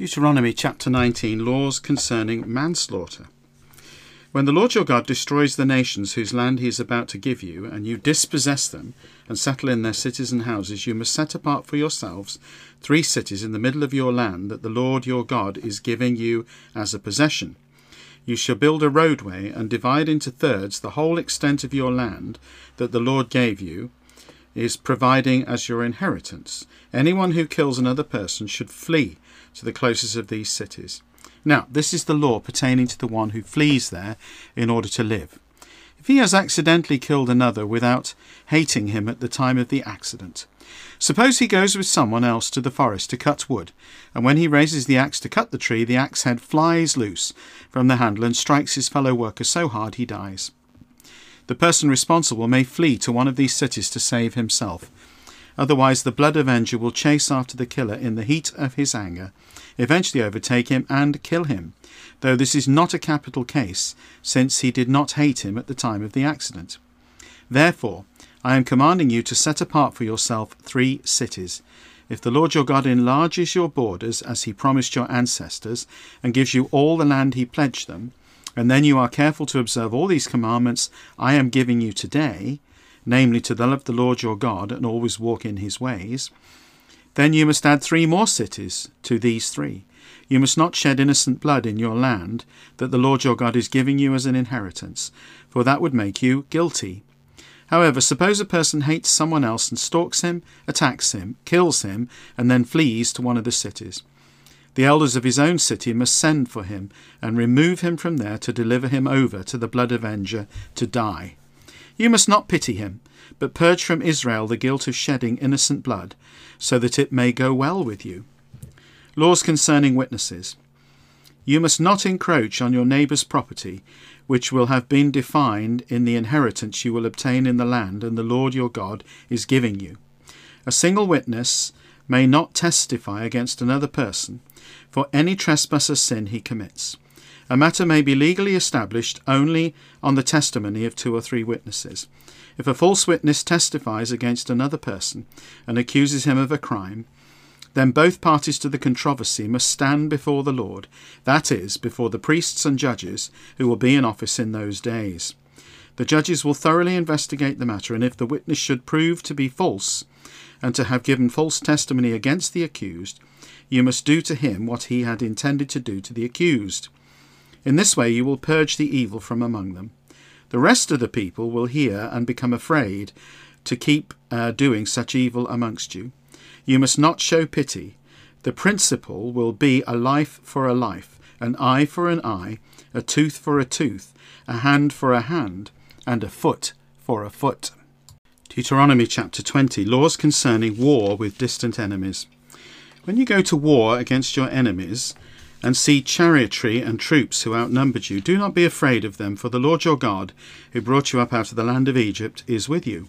Deuteronomy chapter 19 Laws concerning manslaughter. When the Lord your God destroys the nations whose land he is about to give you, and you dispossess them and settle in their cities and houses, you must set apart for yourselves three cities in the middle of your land that the Lord your God is giving you as a possession. You shall build a roadway and divide into thirds the whole extent of your land that the Lord gave you, is providing as your inheritance. Anyone who kills another person should flee to the closest of these cities. Now, this is the law pertaining to the one who flees there in order to live. If he has accidentally killed another without hating him at the time of the accident, suppose he goes with someone else to the forest to cut wood, and when he raises the axe to cut the tree, the axe head flies loose from the handle and strikes his fellow worker so hard he dies. The person responsible may flee to one of these cities to save himself, Otherwise, the blood avenger will chase after the killer in the heat of his anger, eventually overtake him and kill him, though this is not a capital case, since he did not hate him at the time of the accident. Therefore, I am commanding you to set apart for yourself three cities. If the Lord your God enlarges your borders as he promised your ancestors, and gives you all the land he pledged them, and then you are careful to observe all these commandments I am giving you today, namely to love the Lord your God and always walk in his ways, then you must add three more cities to these three. You must not shed innocent blood in your land that the Lord your God is giving you as an inheritance, for that would make you guilty. However, suppose a person hates someone else and stalks him, attacks him, kills him, and then flees to one of the cities. The elders of his own city must send for him and remove him from there to deliver him over to the blood avenger to die. You must not pity him, but purge from Israel the guilt of shedding innocent blood, so that it may go well with you. Laws concerning witnesses. You must not encroach on your neighbour's property, which will have been defined in the inheritance you will obtain in the land and the Lord your God is giving you. A single witness may not testify against another person for any trespass or sin he commits. A matter may be legally established only on the testimony of two or three witnesses. If a false witness testifies against another person and accuses him of a crime, then both parties to the controversy must stand before the Lord, that is, before the priests and judges who will be in office in those days. The judges will thoroughly investigate the matter, and if the witness should prove to be false and to have given false testimony against the accused, you must do to him what he had intended to do to the accused. In this way you will purge the evil from among them. The rest of the people will hear and become afraid to keep uh, doing such evil amongst you. You must not show pity. The principle will be a life for a life, an eye for an eye, a tooth for a tooth, a hand for a hand, and a foot for a foot. Deuteronomy chapter 20 Laws concerning war with distant enemies. When you go to war against your enemies, and see chariotry and troops who outnumbered you, do not be afraid of them, for the Lord your God, who brought you up out of the land of Egypt, is with you.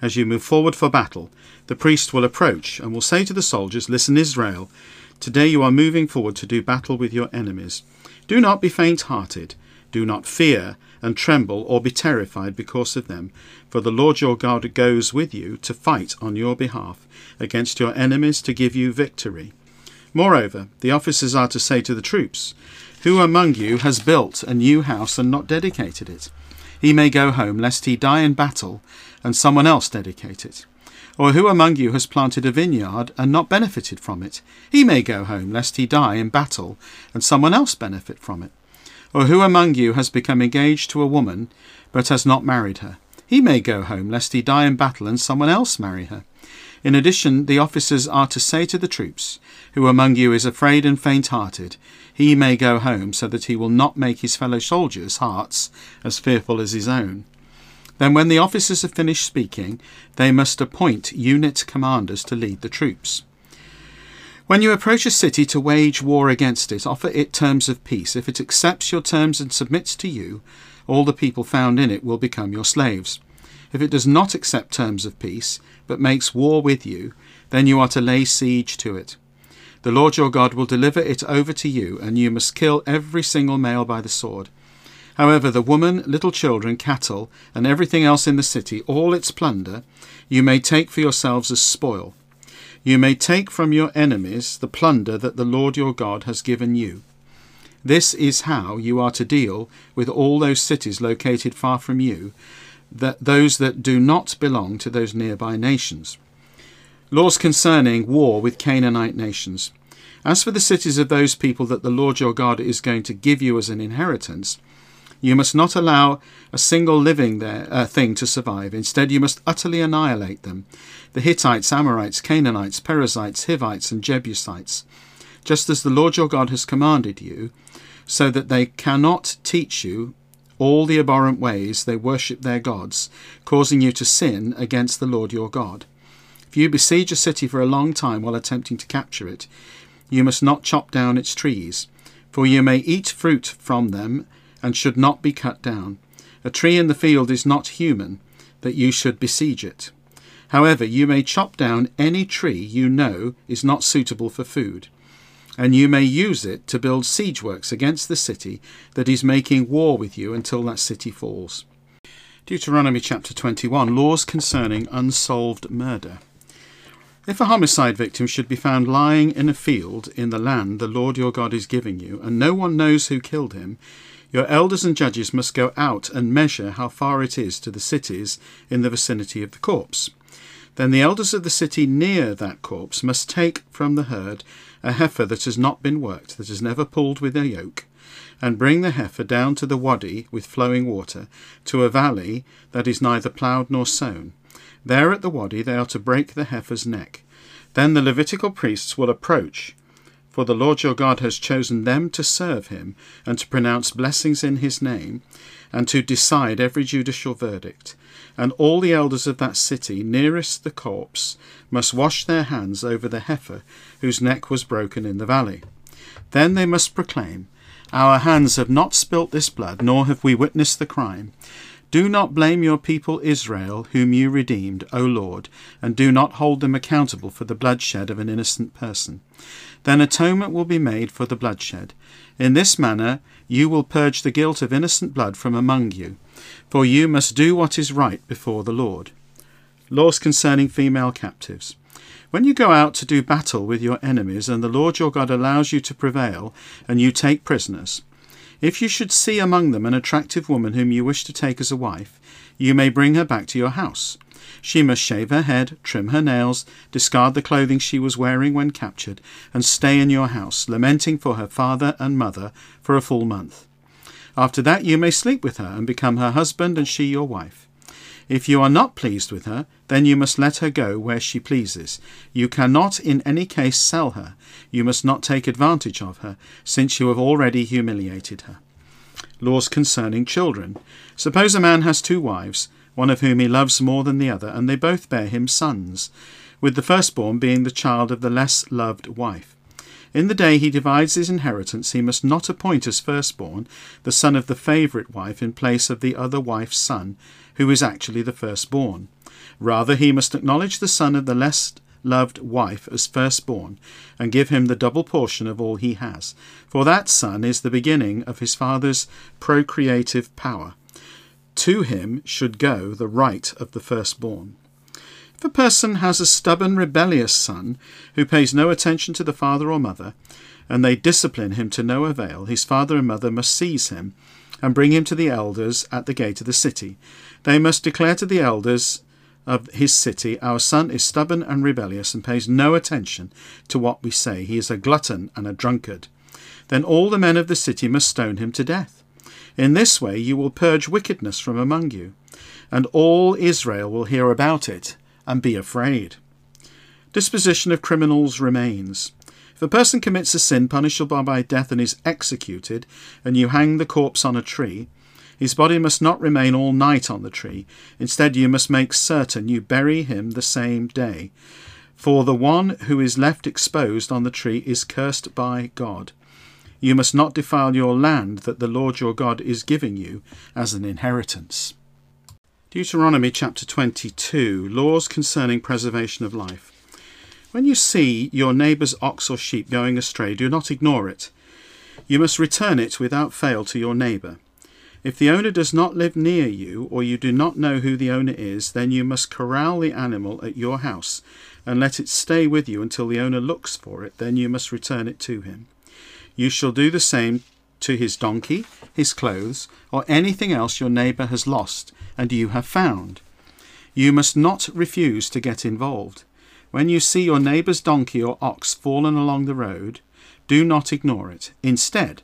As you move forward for battle, the priest will approach and will say to the soldiers, Listen, Israel, today you are moving forward to do battle with your enemies. Do not be faint hearted. Do not fear and tremble or be terrified because of them, for the Lord your God goes with you to fight on your behalf against your enemies to give you victory. Moreover, the officers are to say to the troops, Who among you has built a new house and not dedicated it? He may go home, lest he die in battle, and someone else dedicate it. Or who among you has planted a vineyard and not benefited from it? He may go home, lest he die in battle, and someone else benefit from it. Or who among you has become engaged to a woman, but has not married her? He may go home, lest he die in battle, and someone else marry her. In addition, the officers are to say to the troops, Who among you is afraid and faint hearted, he may go home, so that he will not make his fellow soldiers' hearts as fearful as his own. Then, when the officers have finished speaking, they must appoint unit commanders to lead the troops. When you approach a city to wage war against it, offer it terms of peace. If it accepts your terms and submits to you, all the people found in it will become your slaves. If it does not accept terms of peace, but makes war with you, then you are to lay siege to it. The Lord your God will deliver it over to you, and you must kill every single male by the sword. However, the woman, little children, cattle, and everything else in the city, all its plunder, you may take for yourselves as spoil. you may take from your enemies the plunder that the Lord your God has given you. This is how you are to deal with all those cities located far from you, that those that do not belong to those nearby nations. Laws concerning war with Canaanite nations. As for the cities of those people that the Lord your God is going to give you as an inheritance, you must not allow a single living there, uh, thing to survive. Instead, you must utterly annihilate them the Hittites, Amorites, Canaanites, Perizzites, Hivites, and Jebusites, just as the Lord your God has commanded you, so that they cannot teach you all the abhorrent ways they worship their gods, causing you to sin against the Lord your God. If you besiege a city for a long time while attempting to capture it, you must not chop down its trees, for you may eat fruit from them and should not be cut down. A tree in the field is not human, that you should besiege it. However, you may chop down any tree you know is not suitable for food, and you may use it to build siege works against the city that is making war with you until that city falls. Deuteronomy chapter 21 Laws concerning unsolved murder. If a homicide victim should be found lying in a field in the land the Lord your God is giving you, and no one knows who killed him, your elders and judges must go out and measure how far it is to the cities in the vicinity of the corpse. Then the elders of the city near that corpse must take from the herd a heifer that has not been worked, that has never pulled with a yoke, and bring the heifer down to the wadi with flowing water, to a valley that is neither ploughed nor sown. There at the wadi they are to break the heifer's neck. Then the Levitical priests will approach, for the Lord your God has chosen them to serve him, and to pronounce blessings in his name, and to decide every judicial verdict and all the elders of that city nearest the corpse must wash their hands over the heifer whose neck was broken in the valley. Then they must proclaim, Our hands have not spilt this blood, nor have we witnessed the crime. Do not blame your people Israel, whom you redeemed, O Lord, and do not hold them accountable for the bloodshed of an innocent person. Then atonement will be made for the bloodshed. In this manner you will purge the guilt of innocent blood from among you for you must do what is right before the Lord. Laws concerning female captives. When you go out to do battle with your enemies, and the Lord your God allows you to prevail, and you take prisoners, if you should see among them an attractive woman whom you wish to take as a wife, you may bring her back to your house. She must shave her head, trim her nails, discard the clothing she was wearing when captured, and stay in your house, lamenting for her father and mother for a full month. After that you may sleep with her and become her husband and she your wife. If you are not pleased with her, then you must let her go where she pleases. You cannot in any case sell her. You must not take advantage of her, since you have already humiliated her. Laws concerning children. Suppose a man has two wives, one of whom he loves more than the other, and they both bear him sons, with the firstborn being the child of the less loved wife. In the day he divides his inheritance, he must not appoint as firstborn the son of the favourite wife in place of the other wife's son, who is actually the firstborn. Rather, he must acknowledge the son of the less loved wife as firstborn, and give him the double portion of all he has. For that son is the beginning of his father's procreative power. To him should go the right of the firstborn. If a person has a stubborn, rebellious son who pays no attention to the father or mother, and they discipline him to no avail, his father and mother must seize him and bring him to the elders at the gate of the city. They must declare to the elders of his city, Our son is stubborn and rebellious and pays no attention to what we say. He is a glutton and a drunkard. Then all the men of the city must stone him to death. In this way you will purge wickedness from among you, and all Israel will hear about it and be afraid. Disposition of criminals remains. If a person commits a sin punishable by death and is executed, and you hang the corpse on a tree, his body must not remain all night on the tree. Instead, you must make certain you bury him the same day. For the one who is left exposed on the tree is cursed by God. You must not defile your land that the Lord your God is giving you as an inheritance. Deuteronomy chapter 22 Laws concerning preservation of life. When you see your neighbour's ox or sheep going astray, do not ignore it. You must return it without fail to your neighbour. If the owner does not live near you, or you do not know who the owner is, then you must corral the animal at your house and let it stay with you until the owner looks for it, then you must return it to him. You shall do the same to his donkey, his clothes, or anything else your neighbour has lost and you have found. You must not refuse to get involved. When you see your neighbour's donkey or ox fallen along the road, do not ignore it. Instead,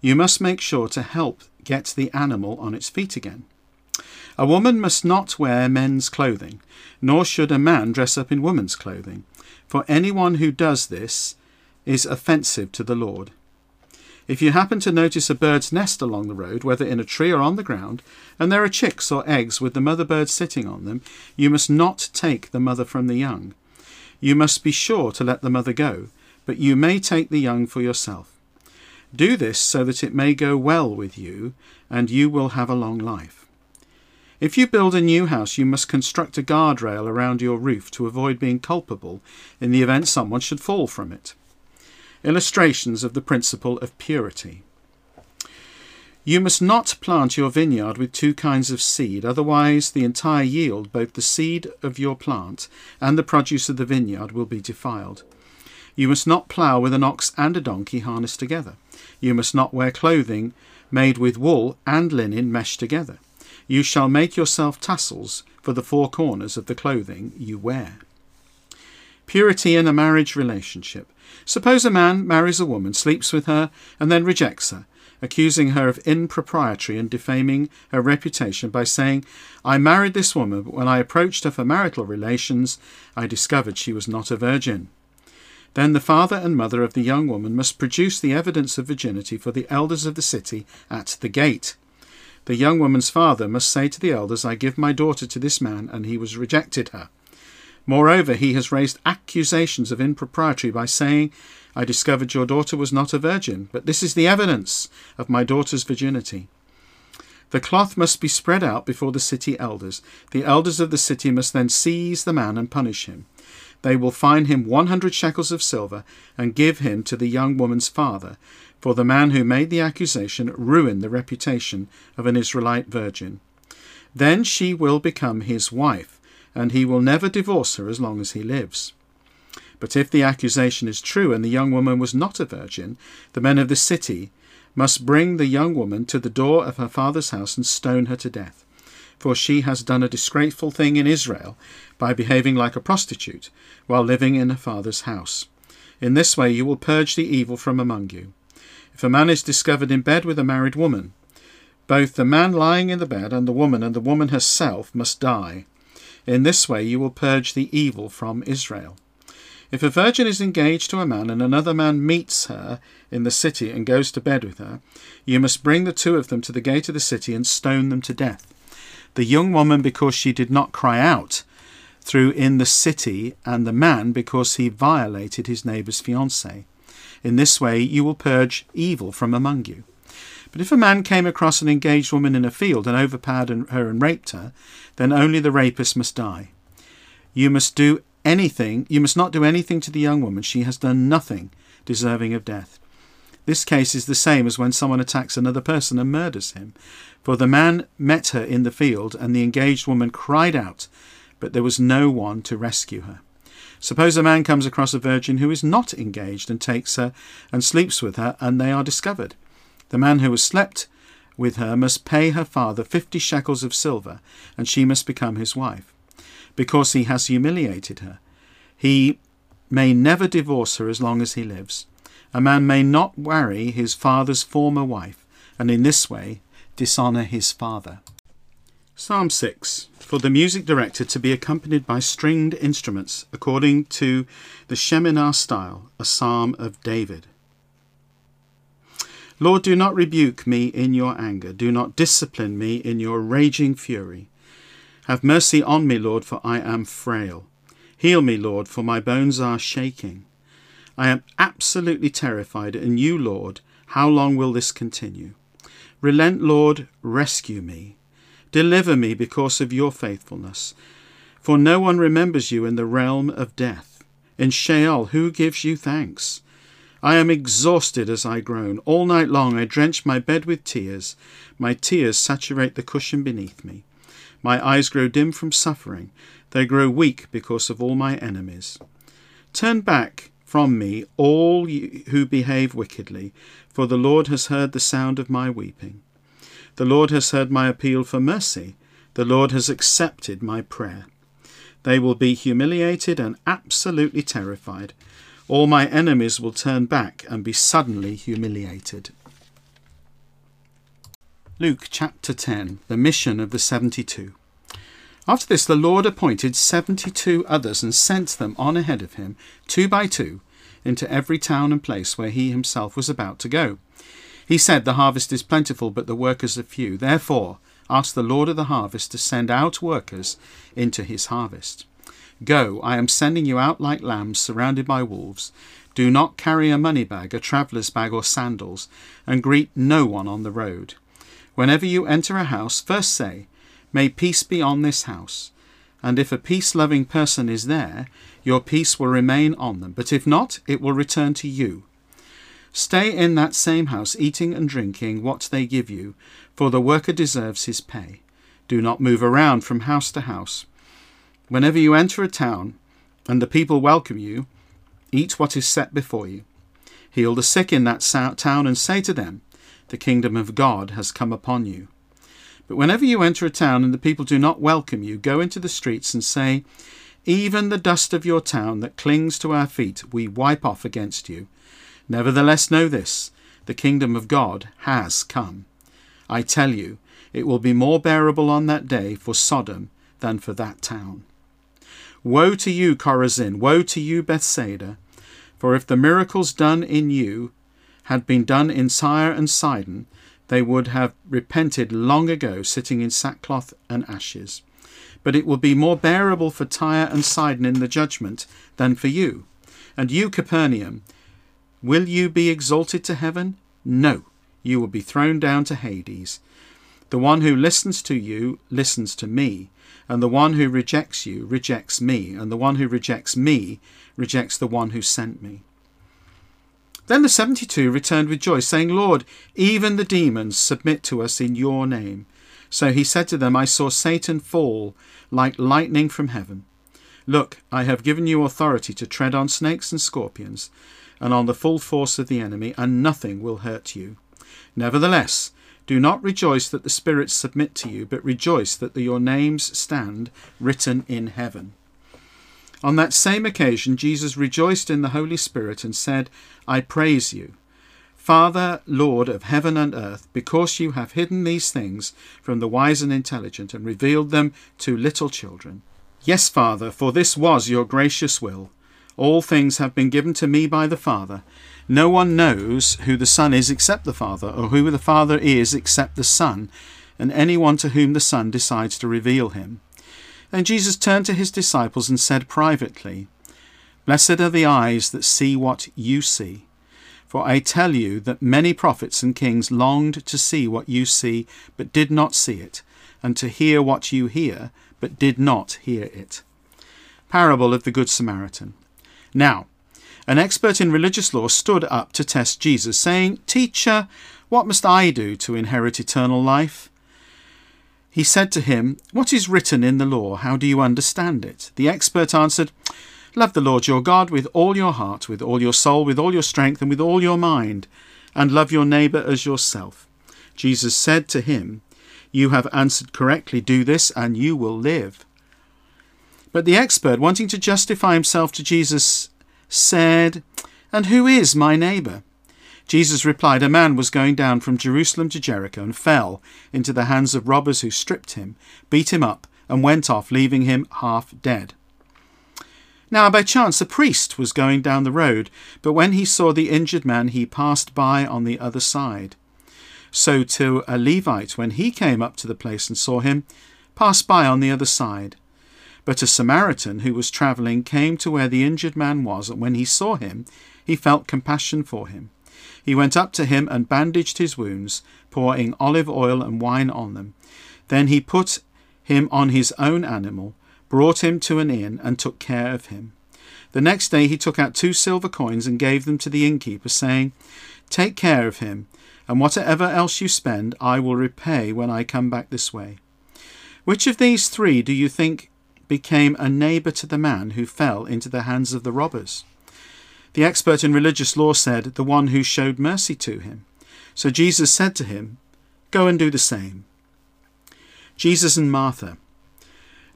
you must make sure to help get the animal on its feet again. A woman must not wear men's clothing, nor should a man dress up in woman's clothing, for anyone who does this is offensive to the Lord. If you happen to notice a bird's nest along the road, whether in a tree or on the ground, and there are chicks or eggs with the mother bird sitting on them, you must not take the mother from the young. You must be sure to let the mother go, but you may take the young for yourself. Do this so that it may go well with you, and you will have a long life. If you build a new house, you must construct a guardrail around your roof to avoid being culpable in the event someone should fall from it illustrations of the principle of purity. You must not plant your vineyard with two kinds of seed, otherwise, the entire yield, both the seed of your plant and the produce of the vineyard, will be defiled. You must not plough with an ox and a donkey harnessed together. You must not wear clothing made with wool and linen meshed together. You shall make yourself tassels for the four corners of the clothing you wear. Purity in a marriage relationship. Suppose a man marries a woman, sleeps with her, and then rejects her, accusing her of impropriety and defaming her reputation by saying, I married this woman, but when I approached her for marital relations, I discovered she was not a virgin. Then the father and mother of the young woman must produce the evidence of virginity for the elders of the city at the gate. The young woman's father must say to the elders, I give my daughter to this man, and he has rejected her. Moreover, he has raised accusations of impropriety by saying, I discovered your daughter was not a virgin, but this is the evidence of my daughter's virginity. The cloth must be spread out before the city elders. The elders of the city must then seize the man and punish him. They will fine him 100 shekels of silver and give him to the young woman's father, for the man who made the accusation ruined the reputation of an Israelite virgin. Then she will become his wife and he will never divorce her as long as he lives. But if the accusation is true and the young woman was not a virgin, the men of the city must bring the young woman to the door of her father's house and stone her to death. For she has done a disgraceful thing in Israel by behaving like a prostitute while living in her father's house. In this way you will purge the evil from among you. If a man is discovered in bed with a married woman, both the man lying in the bed and the woman and the woman herself must die. In this way you will purge the evil from Israel. If a virgin is engaged to a man and another man meets her in the city and goes to bed with her, you must bring the two of them to the gate of the city and stone them to death. The young woman because she did not cry out threw in the city, and the man because he violated his neighbour's fiancée. In this way you will purge evil from among you. But if a man came across an engaged woman in a field and overpowered her and raped her, then only the rapist must die. You must do anything, you must not do anything to the young woman. She has done nothing deserving of death. This case is the same as when someone attacks another person and murders him. For the man met her in the field, and the engaged woman cried out, but there was no one to rescue her. Suppose a man comes across a virgin who is not engaged and takes her and sleeps with her, and they are discovered. The man who has slept with her must pay her father fifty shekels of silver, and she must become his wife, because he has humiliated her. He may never divorce her as long as he lives. A man may not marry his father's former wife, and in this way dishonour his father. Psalm 6 For the music director to be accompanied by stringed instruments according to the Sheminith style, a psalm of David. Lord, do not rebuke me in your anger. Do not discipline me in your raging fury. Have mercy on me, Lord, for I am frail. Heal me, Lord, for my bones are shaking. I am absolutely terrified, and you, Lord, how long will this continue? Relent, Lord, rescue me. Deliver me because of your faithfulness. For no one remembers you in the realm of death. In Sheol, who gives you thanks? I am exhausted as I groan. All night long I drench my bed with tears. My tears saturate the cushion beneath me. My eyes grow dim from suffering, they grow weak because of all my enemies. Turn back from me, all who behave wickedly, for the Lord has heard the sound of my weeping. The Lord has heard my appeal for mercy. The Lord has accepted my prayer. They will be humiliated and absolutely terrified. All my enemies will turn back and be suddenly humiliated. Luke chapter 10 The mission of the 72. After this, the Lord appointed seventy two others and sent them on ahead of him, two by two, into every town and place where he himself was about to go. He said, The harvest is plentiful, but the workers are few. Therefore, ask the Lord of the harvest to send out workers into his harvest. Go, I am sending you out like lambs surrounded by wolves. Do not carry a money bag, a traveller's bag, or sandals, and greet no one on the road. Whenever you enter a house, first say, May peace be on this house. And if a peace loving person is there, your peace will remain on them. But if not, it will return to you. Stay in that same house, eating and drinking what they give you, for the worker deserves his pay. Do not move around from house to house. Whenever you enter a town, and the people welcome you, eat what is set before you. Heal the sick in that town, and say to them, The kingdom of God has come upon you. But whenever you enter a town and the people do not welcome you, go into the streets and say, Even the dust of your town that clings to our feet we wipe off against you. Nevertheless, know this the kingdom of God has come. I tell you, it will be more bearable on that day for Sodom than for that town. Woe to you, Chorazin! Woe to you, Bethsaida! For if the miracles done in you had been done in Tyre and Sidon, they would have repented long ago, sitting in sackcloth and ashes. But it will be more bearable for Tyre and Sidon in the judgment than for you. And you, Capernaum, will you be exalted to heaven? No, you will be thrown down to Hades. The one who listens to you listens to me, and the one who rejects you rejects me, and the one who rejects me rejects the one who sent me. Then the seventy two returned with joy, saying, Lord, even the demons submit to us in your name. So he said to them, I saw Satan fall like lightning from heaven. Look, I have given you authority to tread on snakes and scorpions, and on the full force of the enemy, and nothing will hurt you. Nevertheless, do not rejoice that the spirits submit to you, but rejoice that your names stand written in heaven. On that same occasion, Jesus rejoiced in the Holy Spirit and said, I praise you, Father, Lord of heaven and earth, because you have hidden these things from the wise and intelligent and revealed them to little children. Yes, Father, for this was your gracious will. All things have been given to me by the Father. No one knows who the Son is except the Father, or who the Father is except the Son, and anyone to whom the Son decides to reveal him. Then Jesus turned to his disciples and said privately, Blessed are the eyes that see what you see. For I tell you that many prophets and kings longed to see what you see, but did not see it, and to hear what you hear, but did not hear it. Parable of the Good Samaritan. Now, an expert in religious law stood up to test Jesus, saying, Teacher, what must I do to inherit eternal life? He said to him, What is written in the law? How do you understand it? The expert answered, Love the Lord your God with all your heart, with all your soul, with all your strength, and with all your mind, and love your neighbour as yourself. Jesus said to him, You have answered correctly. Do this, and you will live. But the expert, wanting to justify himself to Jesus, said, And who is my neighbour? Jesus replied, A man was going down from Jerusalem to Jericho and fell into the hands of robbers who stripped him, beat him up, and went off, leaving him half dead. Now, by chance, a priest was going down the road, but when he saw the injured man, he passed by on the other side. So, too, a Levite, when he came up to the place and saw him, passed by on the other side. But a Samaritan who was travelling came to where the injured man was, and when he saw him, he felt compassion for him. He went up to him and bandaged his wounds, pouring olive oil and wine on them. Then he put him on his own animal, brought him to an inn, and took care of him. The next day he took out two silver coins and gave them to the innkeeper, saying, Take care of him, and whatever else you spend I will repay when I come back this way. Which of these three do you think became a neighbour to the man who fell into the hands of the robbers? The expert in religious law said, The one who showed mercy to him. So Jesus said to him, Go and do the same. Jesus and Martha.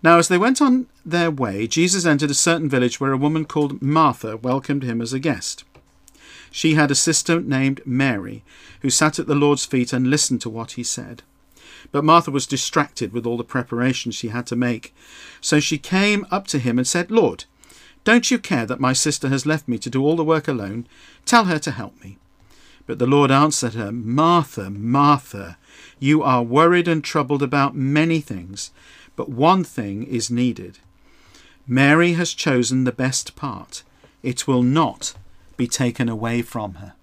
Now, as they went on their way, Jesus entered a certain village where a woman called Martha welcomed him as a guest. She had a sister named Mary, who sat at the Lord's feet and listened to what he said. But Martha was distracted with all the preparations she had to make. So she came up to him and said, Lord, don't you care that my sister has left me to do all the work alone? Tell her to help me. But the Lord answered her, Martha, Martha, you are worried and troubled about many things, but one thing is needed. Mary has chosen the best part. It will not be taken away from her.